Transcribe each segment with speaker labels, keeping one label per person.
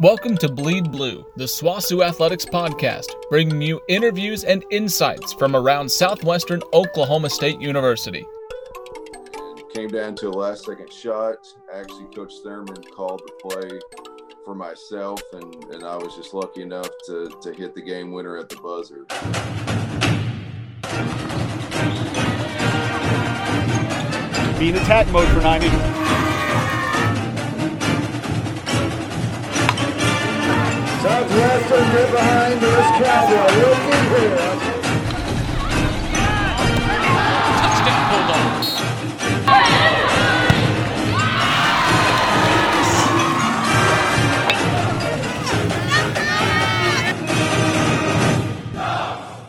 Speaker 1: Welcome to Bleed Blue, the SWOSU Athletics podcast, bringing you interviews and insights from around Southwestern Oklahoma State University.
Speaker 2: Came down to a last second shot. Actually, Coach Thurman called the play for myself, and, and I was just lucky enough to, to hit the game winner at the buzzer.
Speaker 3: Be in attack mode for 90.
Speaker 4: Southwestern get behind this cowboy. Looking here.
Speaker 1: Touchdown Bulldogs.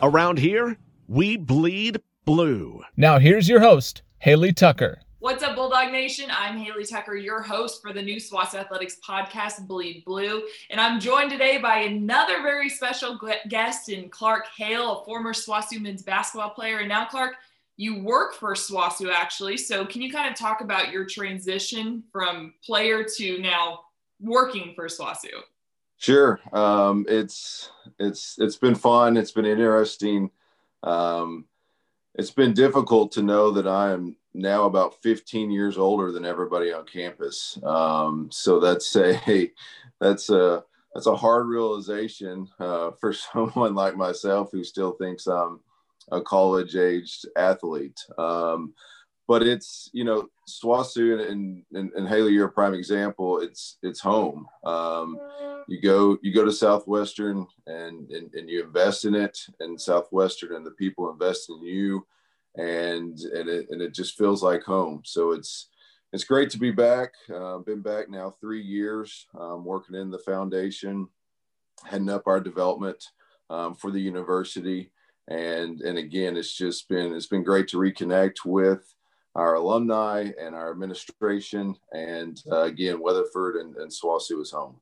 Speaker 3: Around here, we bleed blue.
Speaker 1: Now here's your host, Haley Tucker.
Speaker 5: What's up, Bulldog Nation? I'm Haley Tucker, your host for the new SWOSU Athletics podcast, Bleed Blue. And I'm joined today by another very special guest in Clark Hale, a former SWOSU men's basketball player. And now, Clark, you work for SWOSU actually. So, can you kind of talk about your transition from player to now working for SWOSU?
Speaker 2: Sure. Um, it's it's it's been fun. It's been interesting. Um, it's been difficult to know that I am now about 15 years older than everybody on campus. Um, so that's a that's a that's a hard realization uh, for someone like myself who still thinks I'm a college aged athlete. Um, but it's you know SWOSU and, and, and Haley, you're a prime example. It's it's home. Um, you go you go to Southwestern and, and and you invest in it, and Southwestern and the people invest in you and and it, and it just feels like home. So it's it's great to be back. Uh, been back now three years, um, working in the foundation, heading up our development um, for the university, and and again, it's just been it's been great to reconnect with our alumni and our administration, and uh, again, Weatherford and, and SWOSU is home.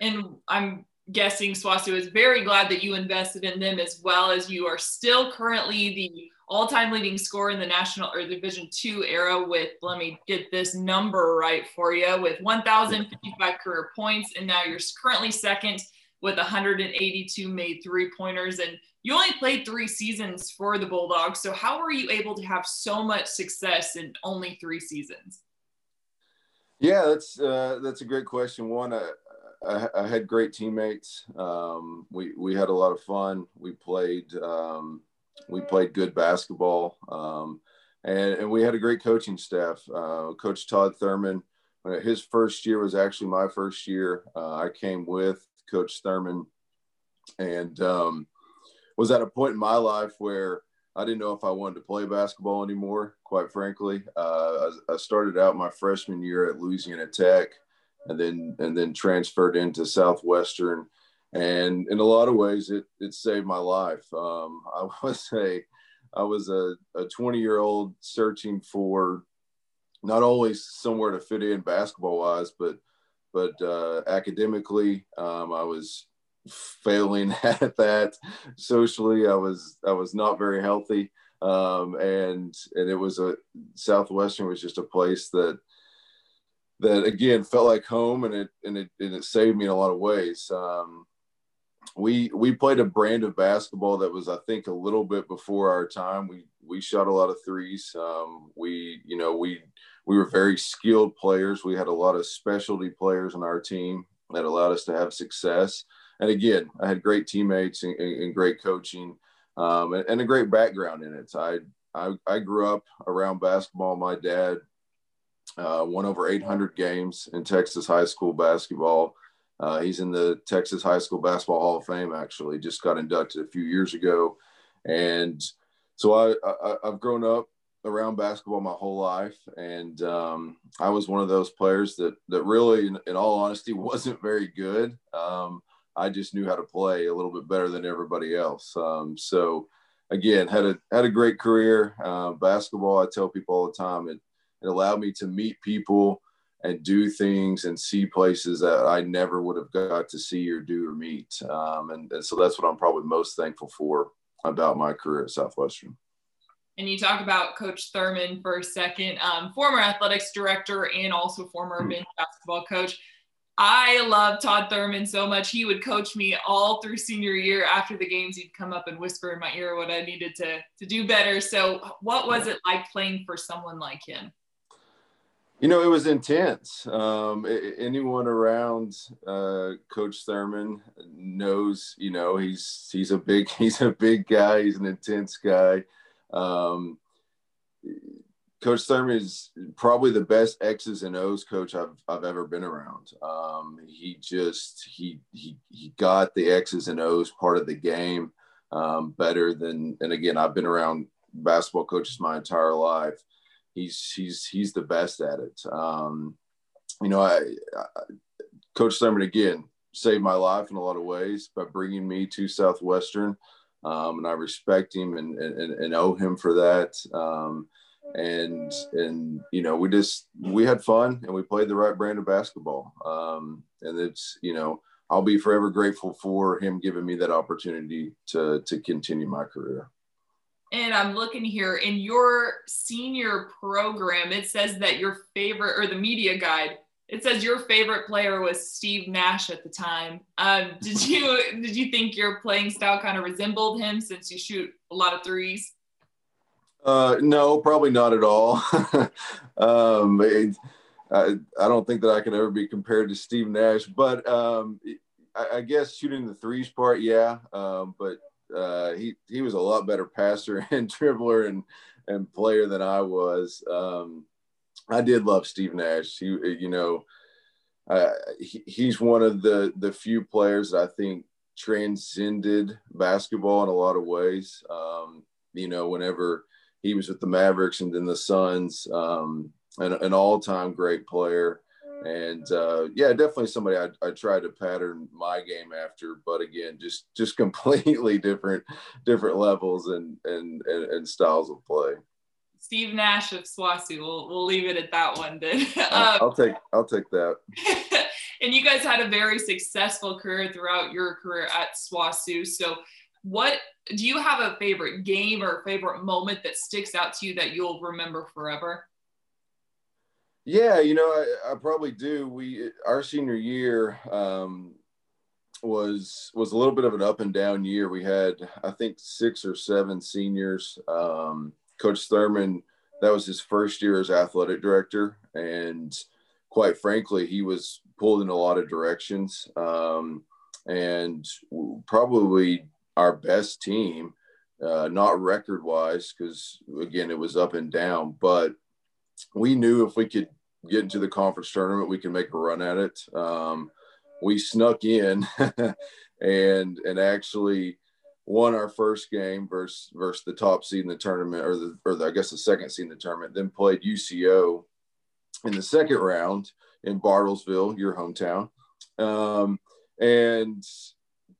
Speaker 5: And I'm guessing SWOSU is very glad that you invested in them as well as you are still currently the all-time leading scorer in the national or division two era with let me get this number right for you with 1055 career points. And now you're currently second with 182 made three pointers and you only played three seasons for the bulldogs. So how were you able to have so much success in only three seasons?
Speaker 2: Yeah that's uh, that's a great question. One I, I, I had great teammates. Um, we we had a lot of fun. We played um, we played good basketball, um, and, and we had a great coaching staff. Uh, Coach Todd Thurman, uh, his first year was actually my first year. Uh, I came with Coach Thurman, and um, was at a point in my life where I didn't know if I wanted to play basketball anymore. Quite frankly, uh, I, I started out my freshman year at Louisiana Tech, and then and then transferred into Southwestern and in a lot of ways it, it saved my life. Um, i was a i was a, a 20 year old searching for not only somewhere to fit in basketball wise but but uh, academically. Um, i was failing at that. Socially i was i was not very healthy. Um, and and it was a southwestern was just a place that that again felt like home and it and it, and it saved me in a lot of ways. Um, we we played a brand of basketball that was I think a little bit before our time. We we shot a lot of threes. Um, we you know we we were very skilled players. We had a lot of specialty players on our team that allowed us to have success. And again, I had great teammates and, and great coaching um, and, and, a great background in it. I, I, I grew up around basketball. My dad uh, won over 800 games in Texas high school basketball. Uh, he's in the Texas High School Basketball Hall of Fame. Actually, just got inducted a few years ago, and so I, I have grown up around basketball my whole life, and um, I was one of those players that that really, in, in all honesty, wasn't very good. Um, I just knew how to play a little bit better than everybody else. Um, so again, had a had a great career. Uh, basketball, I tell people all the time, it it allowed me to meet people and do things and see places that I never would have got to see or do or meet. Um, and, and, so that's what I'm probably most thankful for about my career at Southwestern.
Speaker 5: And you talk about Coach Thurman for a second, um, former athletics director and also former mm-hmm. men's basketball coach. I love Todd Thurman so much. He would coach me all through senior year. After the games, he'd come up and whisper in my ear what I needed to to do better. So, what was it like playing for someone like him?
Speaker 2: You know, it was intense. Um, anyone around uh, Coach Thurman knows. You know, he's he's a big he's a big guy. He's an intense guy. Um, Coach Thurman is probably the best X's and O's coach I've I've ever been around. Um, he just he he he got the X's and O's part of the game um, better than. And again, I've been around basketball coaches my entire life. He's he's he's the best at it. Um, you know, I, I Coach Thurman again saved my life in a lot of ways by bringing me to Southwestern, um, and I respect him and, and and owe him for that. Um, and and you know we just we had fun and we played the right brand of basketball um, and it's you know i'll be forever grateful for him giving me that opportunity to to continue my career
Speaker 5: and i'm looking here in your senior program it says that your favorite or the media guide it says your favorite player was steve nash at the time um, did you did you think your playing style kind of resembled him since you shoot a lot of threes
Speaker 2: uh, no, probably not at all. um, it, I, I, don't think that I can ever be compared to Steve Nash, but um, I, I, guess shooting the threes part, yeah. Um, but uh, he he was a lot better passer and dribbler and and player than I was. Um, I did love Steve Nash. He, you know, uh, he, he's one of the the few players that I think transcended basketball in a lot of ways. Um, you know, whenever he was with the Mavericks and then the Suns. Um, an, an all-time great player, and uh, yeah, definitely somebody I, I tried to pattern my game after. But again, just just completely different different levels and and and, and styles of play.
Speaker 5: Steve Nash of SWOSU. We'll we'll leave it at that one. Then um,
Speaker 2: I'll take I'll take that.
Speaker 5: and you guys had a very successful career throughout your career at SWOSU. So what do you have a favorite game or favorite moment that sticks out to you that you'll remember forever?
Speaker 2: Yeah, you know, I, I probably do. We our senior year um, was was a little bit of an up and down year. We had I think six or seven seniors. Um, Coach Thurman, that was his first year as athletic director, and quite frankly, he was pulled in a lot of directions. Um, and probably our best team, uh, not record wise, because again, it was up and down, but we knew if we could get into the conference tournament, we could make a run at it. Um, we snuck in and and actually won our first game versus versus the top seed in the tournament, or the or the, I guess the second seed in the tournament. Then played UCO in the second round in Bartlesville, your hometown, um, and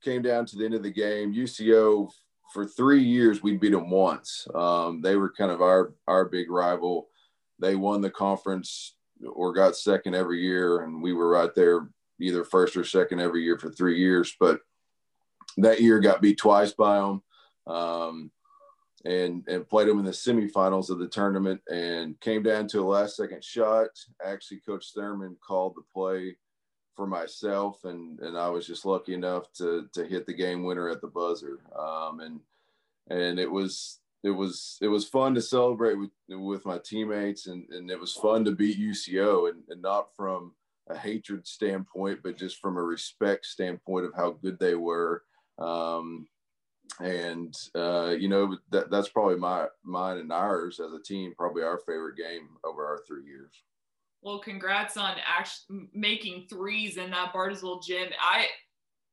Speaker 2: came down to the end of the game, UCO for three years we beat them once. Um, they were kind of our our big rival. They won the conference or got second every year, and we were right there, either first or second every year for three years. But that year got beat twice by them, um, and and played them in the semifinals of the tournament, and came down to a last second shot. Actually, Coach Thurman called the play for myself, and and I was just lucky enough to to hit the game winner at the buzzer. Um, and and it was it was it was fun to celebrate with with my teammates, and and it was fun to beat UCO, and, and not from a hatred standpoint, but just from a respect standpoint of how good they were. Um, and uh, you know that that's probably my mine and ours as a team, probably our favorite game over our three years.
Speaker 5: Well, congrats on actually making threes in that Bartlesville gym. I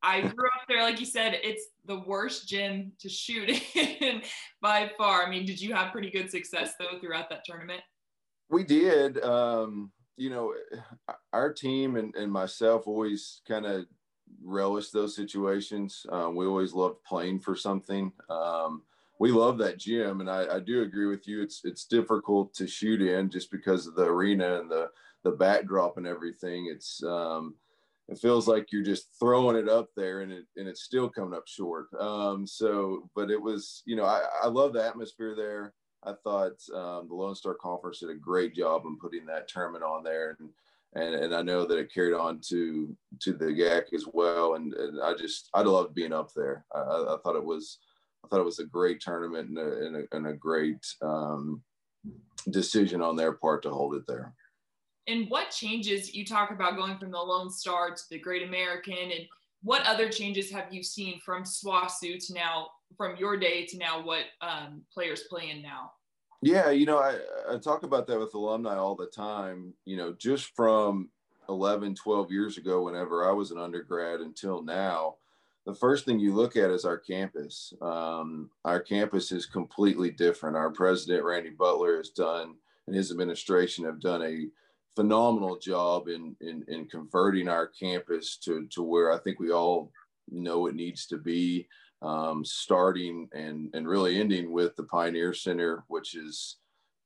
Speaker 5: I grew up there, like you said, it's the worst gym to shoot in by far. I mean, did you have pretty good success though throughout that tournament?
Speaker 2: We did. Um, you know, our team and, and myself always kind of relish those situations. Um, we always loved playing for something. Um, we love that gym, and I, I, do agree with you. It's it's difficult to shoot in just because of the arena and the the backdrop and everything. It's um, it feels like you're just throwing it up there, and it and it's still coming up short. Um, so, but it was you know I, I love the atmosphere there. I thought um, the Lone Star Conference did a great job in putting that tournament on there, and and, and I know that it carried on to to the GAC as well. And, and I just I loved being up there. I, I, thought it was I thought it was a great tournament and a, and a, and a great um, decision on their part to hold it there.
Speaker 5: And what changes you talk about going from the Lone Star to the Great American, and what other changes have you seen from SWOSU to now, from your day to now, what um, players play in now?
Speaker 2: Yeah, you know, I, I talk about that with alumni all the time. You know, just from 11, 12 years ago, whenever I was an undergrad until now, the first thing you look at is our campus. Um, our campus is completely different. Our president, Randy Beutler, has done, and his administration have done a phenomenal job in, in, in converting our campus to, to where I think we all know it needs to be um, starting and, and really ending with the Pioneer Center, which is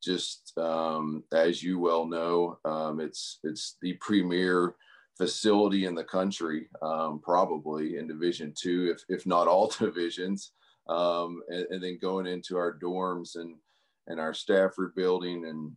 Speaker 2: just um, as you well know, um, it's it's the premier facility in the country, um, probably in Division Two, if if not all divisions. Um, and, and, then going into our dorms and and our Stafford building and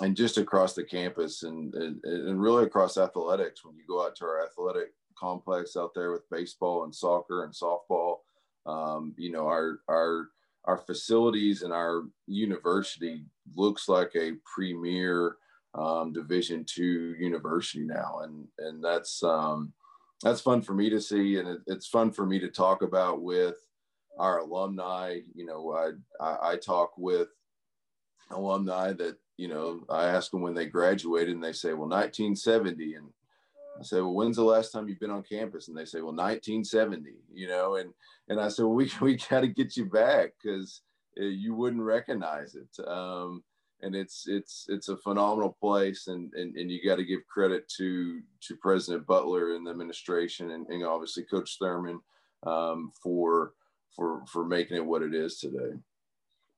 Speaker 2: and just across the campus and, and, and really across athletics when you go out to our athletic complex out there with baseball and soccer and softball um, you know, our our our facilities and our university looks like a premier um, Division two university now, and and that's um, that's fun for me to see, and it, it's fun for me to talk about with our alumni. You know, I I, I talk with alumni that you know I ask them when they graduated, and they say, well, 1970, and I said, well, when's the last time you've been on campus? And they say, well, 1970, you know, and, and I said, well, we, we got to get you back because uh, you wouldn't recognize it. Um, and it's, it's, it's a phenomenal place. And, and, and you got to give credit to, to President Beutler and the administration and, and obviously Coach Thurman um, for, for, for making it what it is today.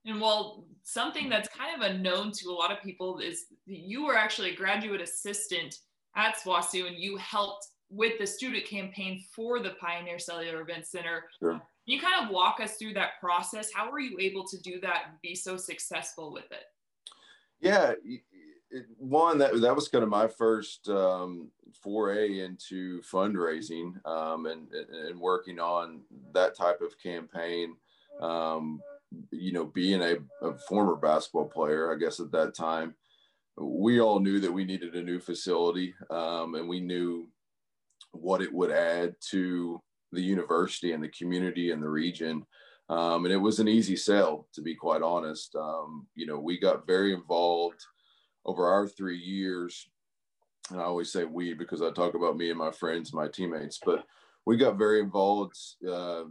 Speaker 5: And well, something that's kind of unknown to a lot of people is you were actually a graduate assistant at SWOSU and you helped with the student campaign for the Pioneer Cellular Event Center.
Speaker 2: Sure. Can
Speaker 5: you kind of walk us through that process? How were you able to do that and be so successful with it?
Speaker 2: Yeah, it, one that that was kind of my first um, foray into fundraising um, and, and working on that type of campaign. Um, you know, being a, a former basketball player, I guess at that time, we all knew that we needed a new facility um, and we knew what it would add to the university and the community and the region. Um, and it was an easy sell, to be quite honest. Um, you know, we got very involved over our three years. And I always say we because I talk about me and my friends, my teammates, but we got very involved, uh,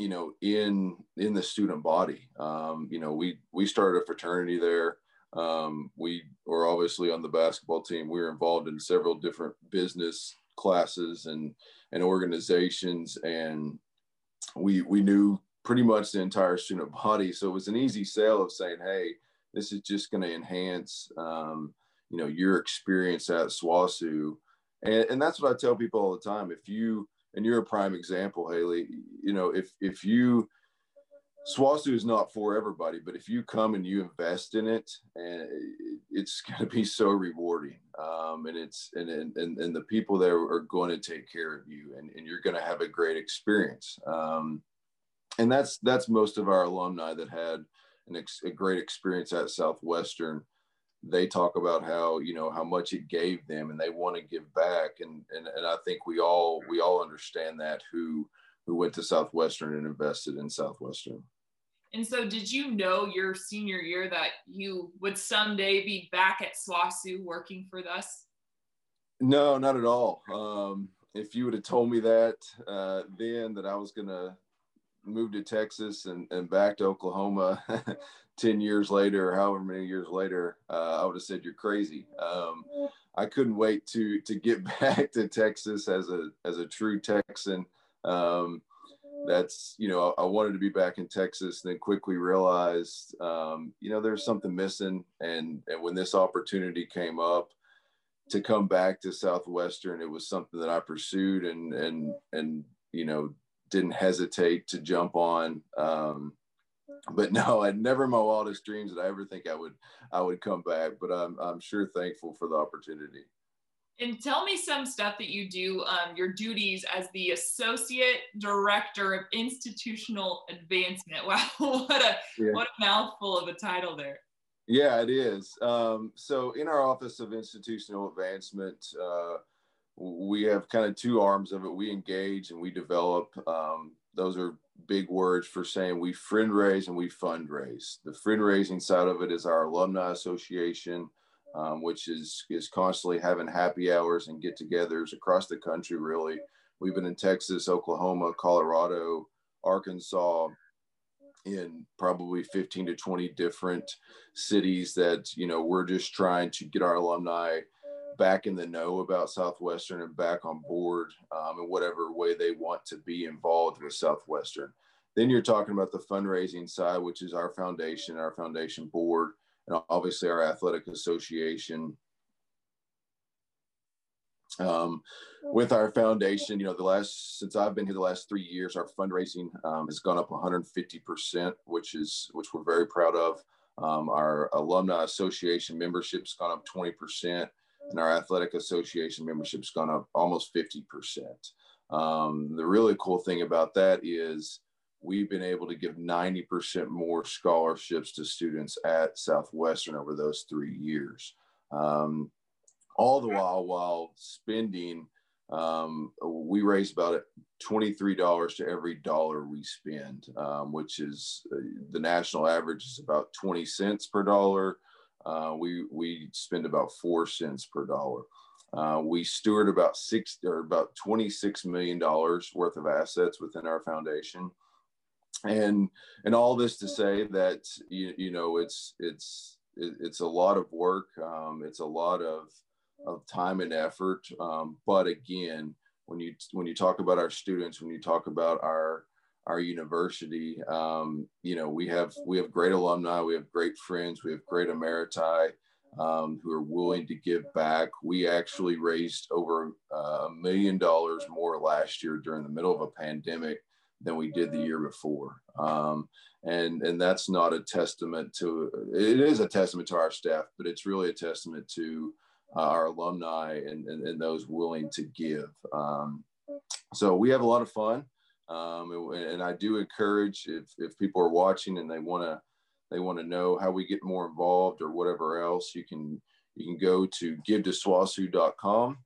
Speaker 2: you know, in in the student body. Um, you know, we we started a fraternity there. Um, we were obviously on the basketball team. We were involved in several different business classes and and organizations, and we we knew pretty much the entire student body. So it was an easy sale of saying, "Hey, this is just going to enhance, um, you know, your experience at SWOSU," and and that's what I tell people all the time. If you and you're a prime example, Haley. You know, if if you SWOSU is not for everybody, but if you come and you invest in it, and it's going to be so rewarding, um, and it's and, and and the people there are going to take care of you, and, and you're going to have a great experience. Um, and that's that's most of our alumni that had an ex, a great experience at Southwestern. They talk about how you know how much it gave them, and they want to give back, and and and I think we all we all understand that who who went to Southwestern and invested in Southwestern.
Speaker 5: And so, did you know your senior year that you would someday be back at SWOSU working for us?
Speaker 2: No, not at all. Um, if you would have told me that uh, then that I was going to move to Texas and, and back to Oklahoma 10 years later or however many years later, uh, I would have said you're crazy. Um, I couldn't wait to to get back to Texas as a as a true Texan. Um, that's you know I wanted to be back in Texas, and then quickly realized um, you know there's something missing, and and when this opportunity came up to come back to Southwestern, it was something that I pursued and and and you know didn't hesitate to jump on. Um, but no, I'd never in my wildest dreams that I ever think I would I would come back. But I'm I'm sure thankful for the opportunity.
Speaker 5: And tell me some stuff that you do, um, your duties as the Associate Director of Institutional Advancement. Wow, what a yeah. what a mouthful of a title there.
Speaker 2: Yeah, it is. Um, so in our Office of Institutional Advancement, uh, we have kind of two arms of it. We engage and we develop. Um, those are big words for saying we friend raise and we fundraise. The fundraising side of it is our alumni association um, which is is constantly having happy hours and get-togethers across the country. Really, we've been in Texas, Oklahoma, Colorado, Arkansas, in probably 15 to 20 different cities that you know we're just trying to get our alumni back in the know about Southwestern and back on board um, in whatever way they want to be involved with Southwestern. Then you're talking about the fundraising side, which is our foundation, our foundation board and obviously our athletic association. Um, with our foundation, you know, the last since I've been here, the last three years, our fundraising um, has gone up 150 percent, which is which we're very proud of. Um, our alumni association membership's gone up 20 percent, and our athletic association membership's gone up almost 50 percent. Um, the really cool thing about that is we've been able to give 90% more scholarships to students at Southwestern over those three years. Um, all the while, while spending, um, we raise about $23 to every dollar we spend, um, which is uh, the national average is about 20 cents per dollar. Uh, we, we spend about four cents per dollar. Uh, we steward about six or about $26 million worth of assets within our foundation. And and all this to say that you, you know it's it's it's a lot of work. Um, it's a lot of of time and effort. Um, but again when you when you talk about our students when you talk about our our university um, you know we have we have great alumni we have great friends we have great emeriti um, who are willing to give back we actually raised over uh, a million dollars more last year during the middle of a pandemic than we did the year before. Um, and and that's not a testament to it is a testament to our staff, but it's really a testament to uh, our alumni and, and, and, those willing to give. Um, so we have a lot of fun. Um, and, and, I do encourage if, if people are watching and they want to they want to know how we get more involved or whatever else, you can you can go to give to swosu.com,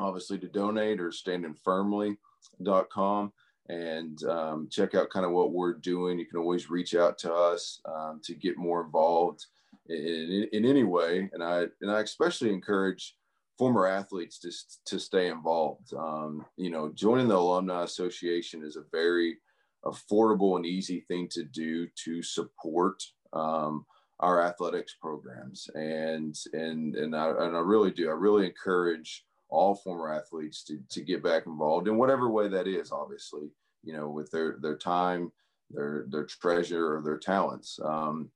Speaker 2: obviously to donate or standingfirmly.com and um, check out kind of what we're doing. You can always reach out to us um, to get more involved in, in, in, any way. And I and I especially encourage former athletes to, to stay involved. Um, you know, joining the Alumni Association is a very affordable and easy thing to do to support um, our athletics programs. And and and I, and I really do. I really encourage all former athletes to, to get back involved in whatever way that is, obviously, you know, with their, their time, their, their treasure or their talents. Um,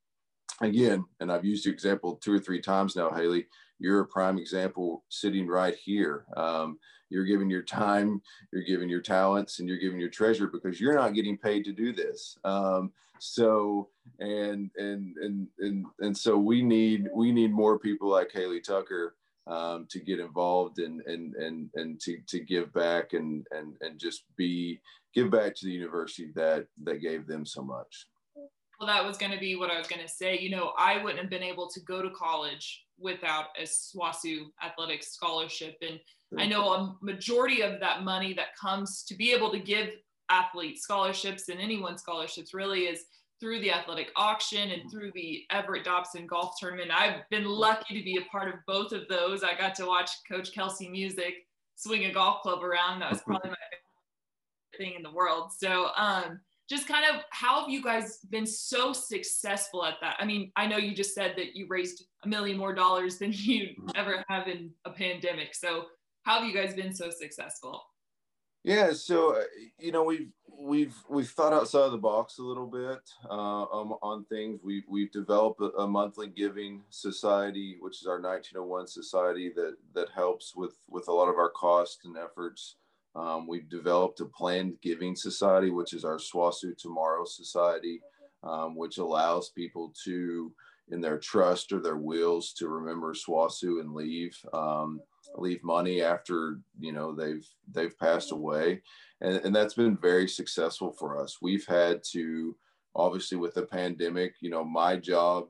Speaker 2: again, and I've used the example two or three times now, Haley, you're a prime example sitting right here. Um, you're giving your time, you're giving your talents, and you're giving your treasure because you're not getting paid to do this. Um, so, and and and and and so we need we need more people like Haley Tucker um, to get involved and and and and to, to give back and and and just be give back to the university that that gave them so much.
Speaker 5: That was going to be what I was going to say. You know, I wouldn't have been able to go to college without a SWOSU athletics scholarship, and I know a majority of that money that comes to be able to give athletes scholarships and anyone scholarships really is through the athletic auction and through the Everett Dobson golf tournament. I've been lucky to be a part of both of those. I got to watch Coach Kelsey Muse swing a golf club around. That was probably my favorite thing in the world. So, um, just kind of how have you guys been so successful at that? I mean, I know you just said that you raised a million more dollars than you ever have in a pandemic. So, how have you guys been so successful?
Speaker 2: Yeah, so uh, you know we've we've we've thought outside of the box a little bit uh, um, on things. We've we've developed a, a, monthly giving society, which is our 1901 society that that helps with with a lot of our costs and efforts. Um, we've developed a planned giving society, which is our SWOSU Tomorrow Society, um, which allows people to, in their trust or their wills, to remember SWOSU and leave. Um, leave money after you know they've they've passed away and, and that's been very successful for us we've had to obviously with the pandemic you know my job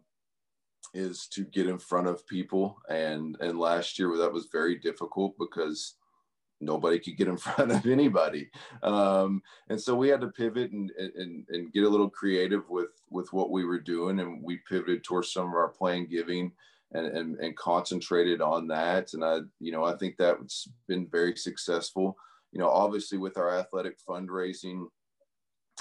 Speaker 2: is to get in front of people and and last year that was very difficult because nobody could get in front of anybody. Um, and so we had to pivot and, and and get a little creative with with what we were doing. And we pivoted towards some of our planned giving and, and, and concentrated on that. And i you know i think that's been very successful. You know obviously with our athletic fundraising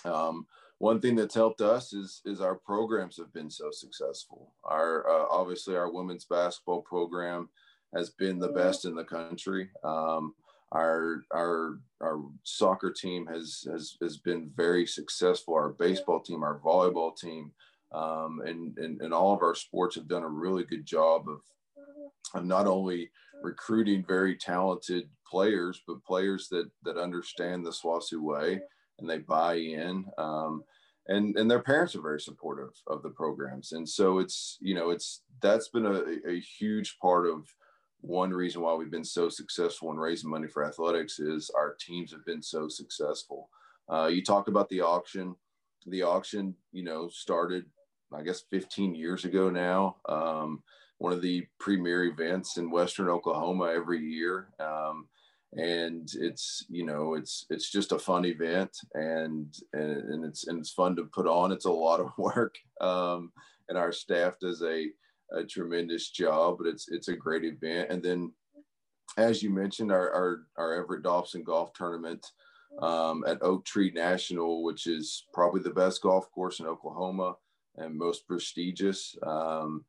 Speaker 2: um, one thing that's helped us is is our programs have been so successful. Our uh, obviously our women's basketball program has been the best in the country. Um, our our our soccer team has has has been very successful. Our baseball team, our volleyball team, um, and, and and all of our sports have done a really good job of of not only recruiting very talented players, but players that that understand the SWOSU way and they buy in. Um, and and their parents are very supportive of the programs, and so it's you know it's that's been a, a huge part of one reason why we've been so successful in raising money for athletics is our teams have been so successful. Uh, you talk about the auction. The auction, you know, started I guess 15 years ago now. Um, one of the premier events in Western Oklahoma every year. Um, and it's you know it's it's just a fun event and and, and it's and it's fun to put on it's a lot of work um, and our staff does a, a tremendous job but it's it's a great event. And then as you mentioned our our, our everett dobson golf tournament um, at oak tree national which is probably the best golf course in oklahoma and most prestigious. Um,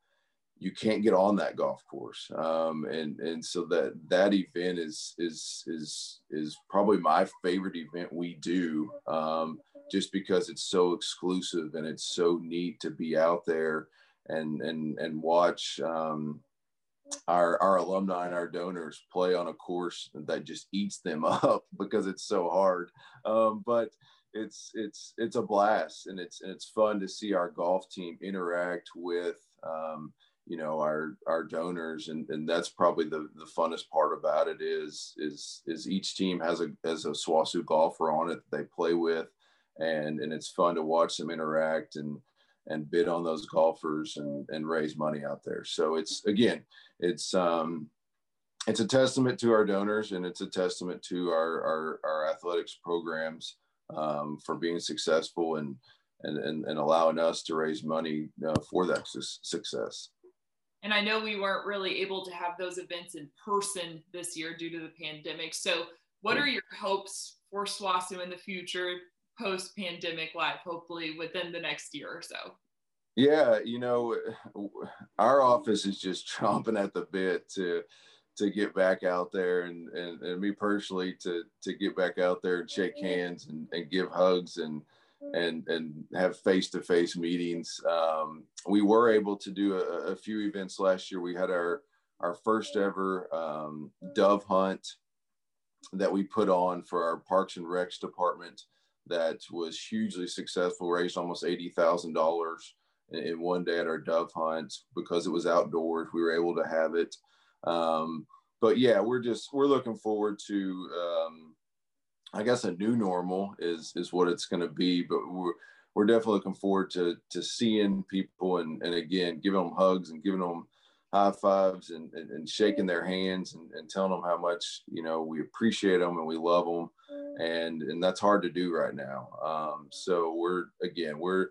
Speaker 2: you can't get on that golf course. Um, and and so that that event is is is is probably my favorite event we do um, just because it's so exclusive and it's so neat to be out there and and and watch um, our our alumni and our donors play on a course that just eats them up because it's so hard. Um, but it's it's it's a blast and it's and it's fun to see our golf team interact with um, you know our our donors and, and that's probably the the funnest part about it is is is each team has a has a SWOSU golfer on it that they play with and and it's fun to watch them interact and and bid on those golfers and and raise money out there so it's again it's um it's a testament to our donors and it's a testament to our our, our athletics programs um, for being successful and and, and, and allowing us to raise money uh, for that su- success.
Speaker 5: And I know we weren't really able to have those events in person this year due to the pandemic. So, what are your hopes for SWOSU in the future, post pandemic life, hopefully within the next year or so?
Speaker 2: Yeah, you know, our office is just chomping at the bit to to get back out there and, and, and me personally to to get back out there and shake hands and, and give hugs and and and have face-to-face meetings. Um, we were able to do a, a, few events last year. We had our our first ever um, dove hunt that we put on for our parks and recs department that was hugely successful raised almost $80000 in one day at our dove hunt. Because it was outdoors we were able to have it. Um, but yeah we're just we're looking forward to um, I guess a new normal is is what it's going to be. But we're we're definitely looking forward to to seeing people and and again giving them hugs and giving them high fives and, and, and shaking their hands and, and telling them how much you know we appreciate them and we love them and and that's hard to do right now. Um, so we're again we're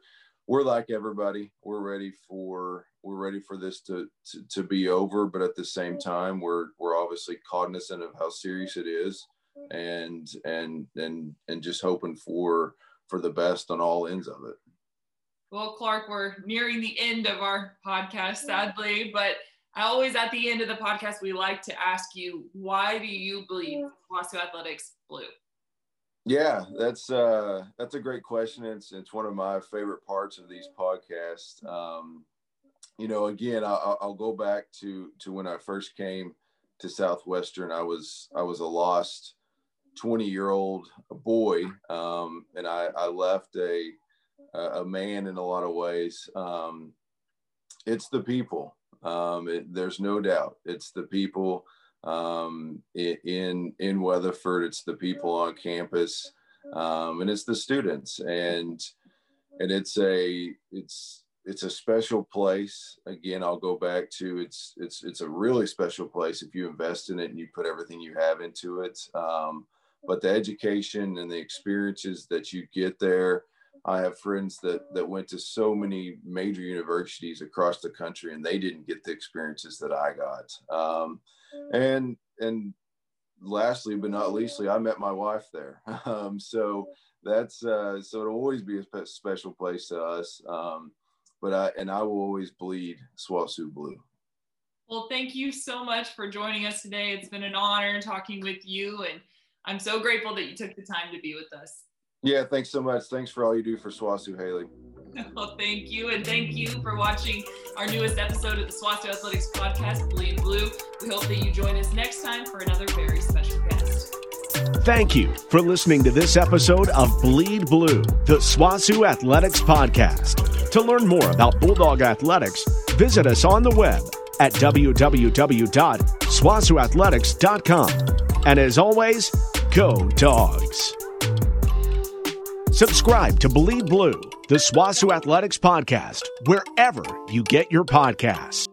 Speaker 2: we're like everybody. We're ready for we're ready for this to, to to be over but at the same mm-hmm. time we're we're obviously cognizant of how serious it is mm-hmm. and and and and just hoping for for the best on all ends of it.
Speaker 5: Well, Clark, we're nearing the end of our podcast, mm-hmm. sadly, but always at the end of the podcast, we like to ask you, why do you believe SWOSU Athletics blue?
Speaker 2: Yeah, that's uh, that's a great question. It's it's one of my favorite parts of these podcasts. Um, you know, again, I'll, I'll go back to to when I first came to Southwestern. I was I was a lost 20 year old boy. Um, and I, I, left a, a man in a lot of ways. Um, it's the people. Um, it, there's no doubt. It's the people um, in in Weatherford. It's the people on campus, um, and it's the students, and and it's a it's it's a special place. Again, I'll go back to it's it's it's a really special place if you invest in it and you put everything you have into it. Um, but the education and the experiences that you get there. I have friends that that went to so many major universities across the country, and they didn't get the experiences that I got. Um, and and lastly, but not leastly, I met my wife there. Um, so that's uh, so it'll always be a special place to us. Um, but I and I will always bleed SWOSU blue.
Speaker 5: Well, thank you so much for joining us today. It's been an honor talking with you, and I'm so grateful that you took the time to be with us.
Speaker 2: Yeah, thanks so much. Thanks for all you do for SWOSU, Haley.
Speaker 5: Well, thank you. And thank you for watching our newest episode of the SWOSU Athletics Podcast, Bleed Blue. We hope that you join us next time for another very special guest.
Speaker 3: Thank you for listening to this episode of Bleed Blue, the SWOSU Athletics Podcast. To learn more about Bulldog Athletics, visit us on the web at www.swosuathletics.com. And as always, go dogs. Subscribe to Bleed Blue, the SWOSU Athletics Podcast, wherever you get your podcasts.